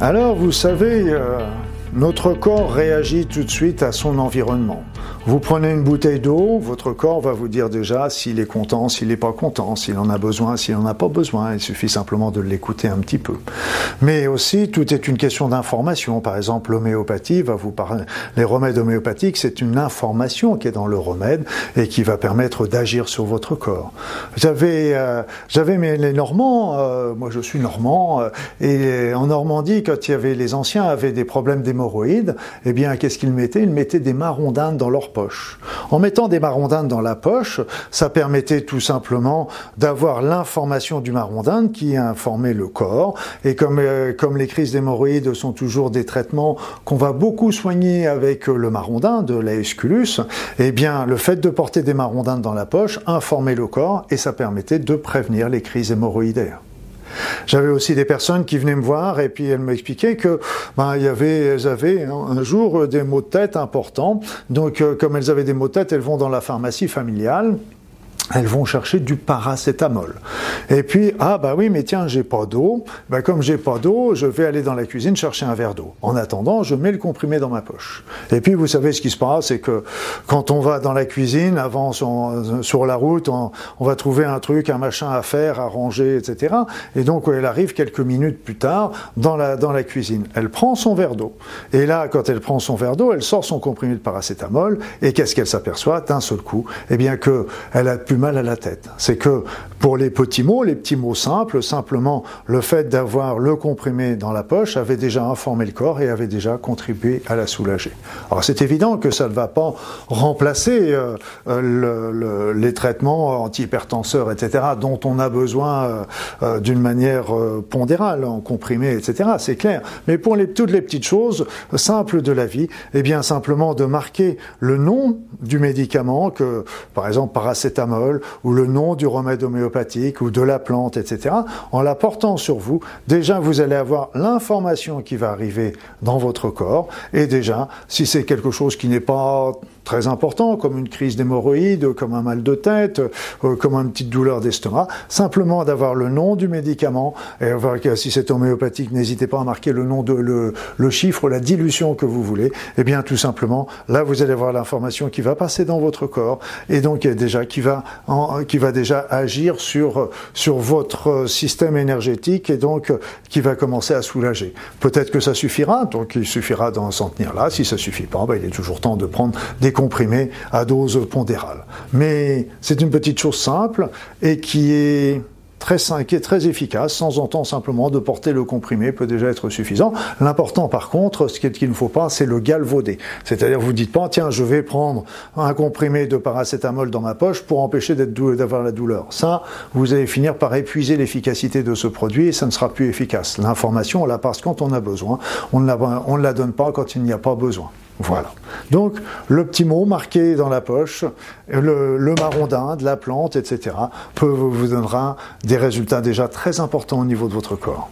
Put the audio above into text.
Alors, vous savez, euh, notre corps réagit tout de suite à son environnement. Vous prenez une bouteille d'eau, votre corps va vous dire déjà s'il est content, s'il n'est pas content, s'il en a besoin, s'il n'en a pas besoin. Il suffit simplement de l'écouter un petit peu. Mais aussi, tout est une question d'information. Par exemple, l'homéopathie va vous parler. Les remèdes homéopathiques, c'est une information qui est dans le remède et qui va permettre d'agir sur votre corps. J'avais, euh, j'avais les Normands. Euh, moi, je suis normand euh, et en Normandie, quand il y avait les anciens avaient des problèmes d'hémorroïdes, eh bien, qu'est-ce qu'ils mettaient? Ils mettaient des marrons d'Inde dans leur en mettant des marrons d'Inde dans la poche, ça permettait tout simplement d'avoir l'information du marron d'Inde qui informait le corps. Et comme, euh, comme les crises d'hémorroïdes sont toujours des traitements qu'on va beaucoup soigner avec le marron d'Inde, l'aesculus, eh bien, le fait de porter des marrons d'Inde dans la poche informait le corps et ça permettait de prévenir les crises hémorroïdaires. J'avais aussi des personnes qui venaient me voir et puis elles m'expliquaient que ben, il y avait, elles avaient un jour des maux de tête importants. Donc, euh, comme elles avaient des maux de tête, elles vont dans la pharmacie familiale elles vont chercher du paracétamol. Et puis, ah bah oui, mais tiens, j'ai pas d'eau. Bah comme j'ai pas d'eau, je vais aller dans la cuisine chercher un verre d'eau. En attendant, je mets le comprimé dans ma poche. Et puis, vous savez ce qui se passe, c'est que quand on va dans la cuisine, avant sur la route, on, va trouver un truc, un machin à faire, à ranger, etc. Et donc, elle arrive quelques minutes plus tard dans la, dans la cuisine. Elle prend son verre d'eau. Et là, quand elle prend son verre d'eau, elle sort son comprimé de paracétamol. Et qu'est-ce qu'elle s'aperçoit? D'un seul coup Eh bien que elle a pu mal à la tête. C'est que pour les petits mots, les petits mots simples, simplement le fait d'avoir le comprimé dans la poche avait déjà informé le corps et avait déjà contribué à la soulager. Alors c'est évident que ça ne va pas remplacer euh, euh, les traitements antihypertenseurs, etc., dont on a besoin euh, d'une manière pondérale, en comprimé, etc., c'est clair. Mais pour toutes les petites choses simples de la vie, eh bien simplement de marquer le nom du médicament, que par exemple paracétamol, ou le nom du remède homéopathique ou de la plante, etc. En la portant sur vous, déjà vous allez avoir l'information qui va arriver dans votre corps et déjà, si c'est quelque chose qui n'est pas très important, comme une crise d'hémorroïdes, comme un mal de tête, euh, comme une petite douleur d'estomac, simplement d'avoir le nom du médicament, et si c'est homéopathique, n'hésitez pas à marquer le nom de le, le, chiffre, la dilution que vous voulez, et eh bien tout simplement, là vous allez avoir l'information qui va passer dans votre corps, et donc déjà qui va, qui va déjà agir sur, sur votre système énergétique, et donc qui va commencer à soulager. Peut-être que ça suffira, donc il suffira d'en s'en tenir là, si ça suffit pas, ben, il est toujours temps de prendre des comprimé à dose pondérale. Mais c'est une petite chose simple et qui est très qui est très efficace, sans entendre simplement de porter le comprimé peut déjà être suffisant. L'important par contre, ce qu'il ne faut pas, c'est le galvauder. C'est-à-dire vous dites pas, tiens, je vais prendre un comprimé de paracétamol dans ma poche pour empêcher d'avoir la douleur. Ça, vous allez finir par épuiser l'efficacité de ce produit et ça ne sera plus efficace. L'information, on la passe quand on a besoin, on ne la donne pas quand il n'y a pas besoin. Voilà. Donc, le petit mot marqué dans la poche, le, marron d'Inde, la plante, etc., peut, vous donnera des résultats déjà très importants au niveau de votre corps.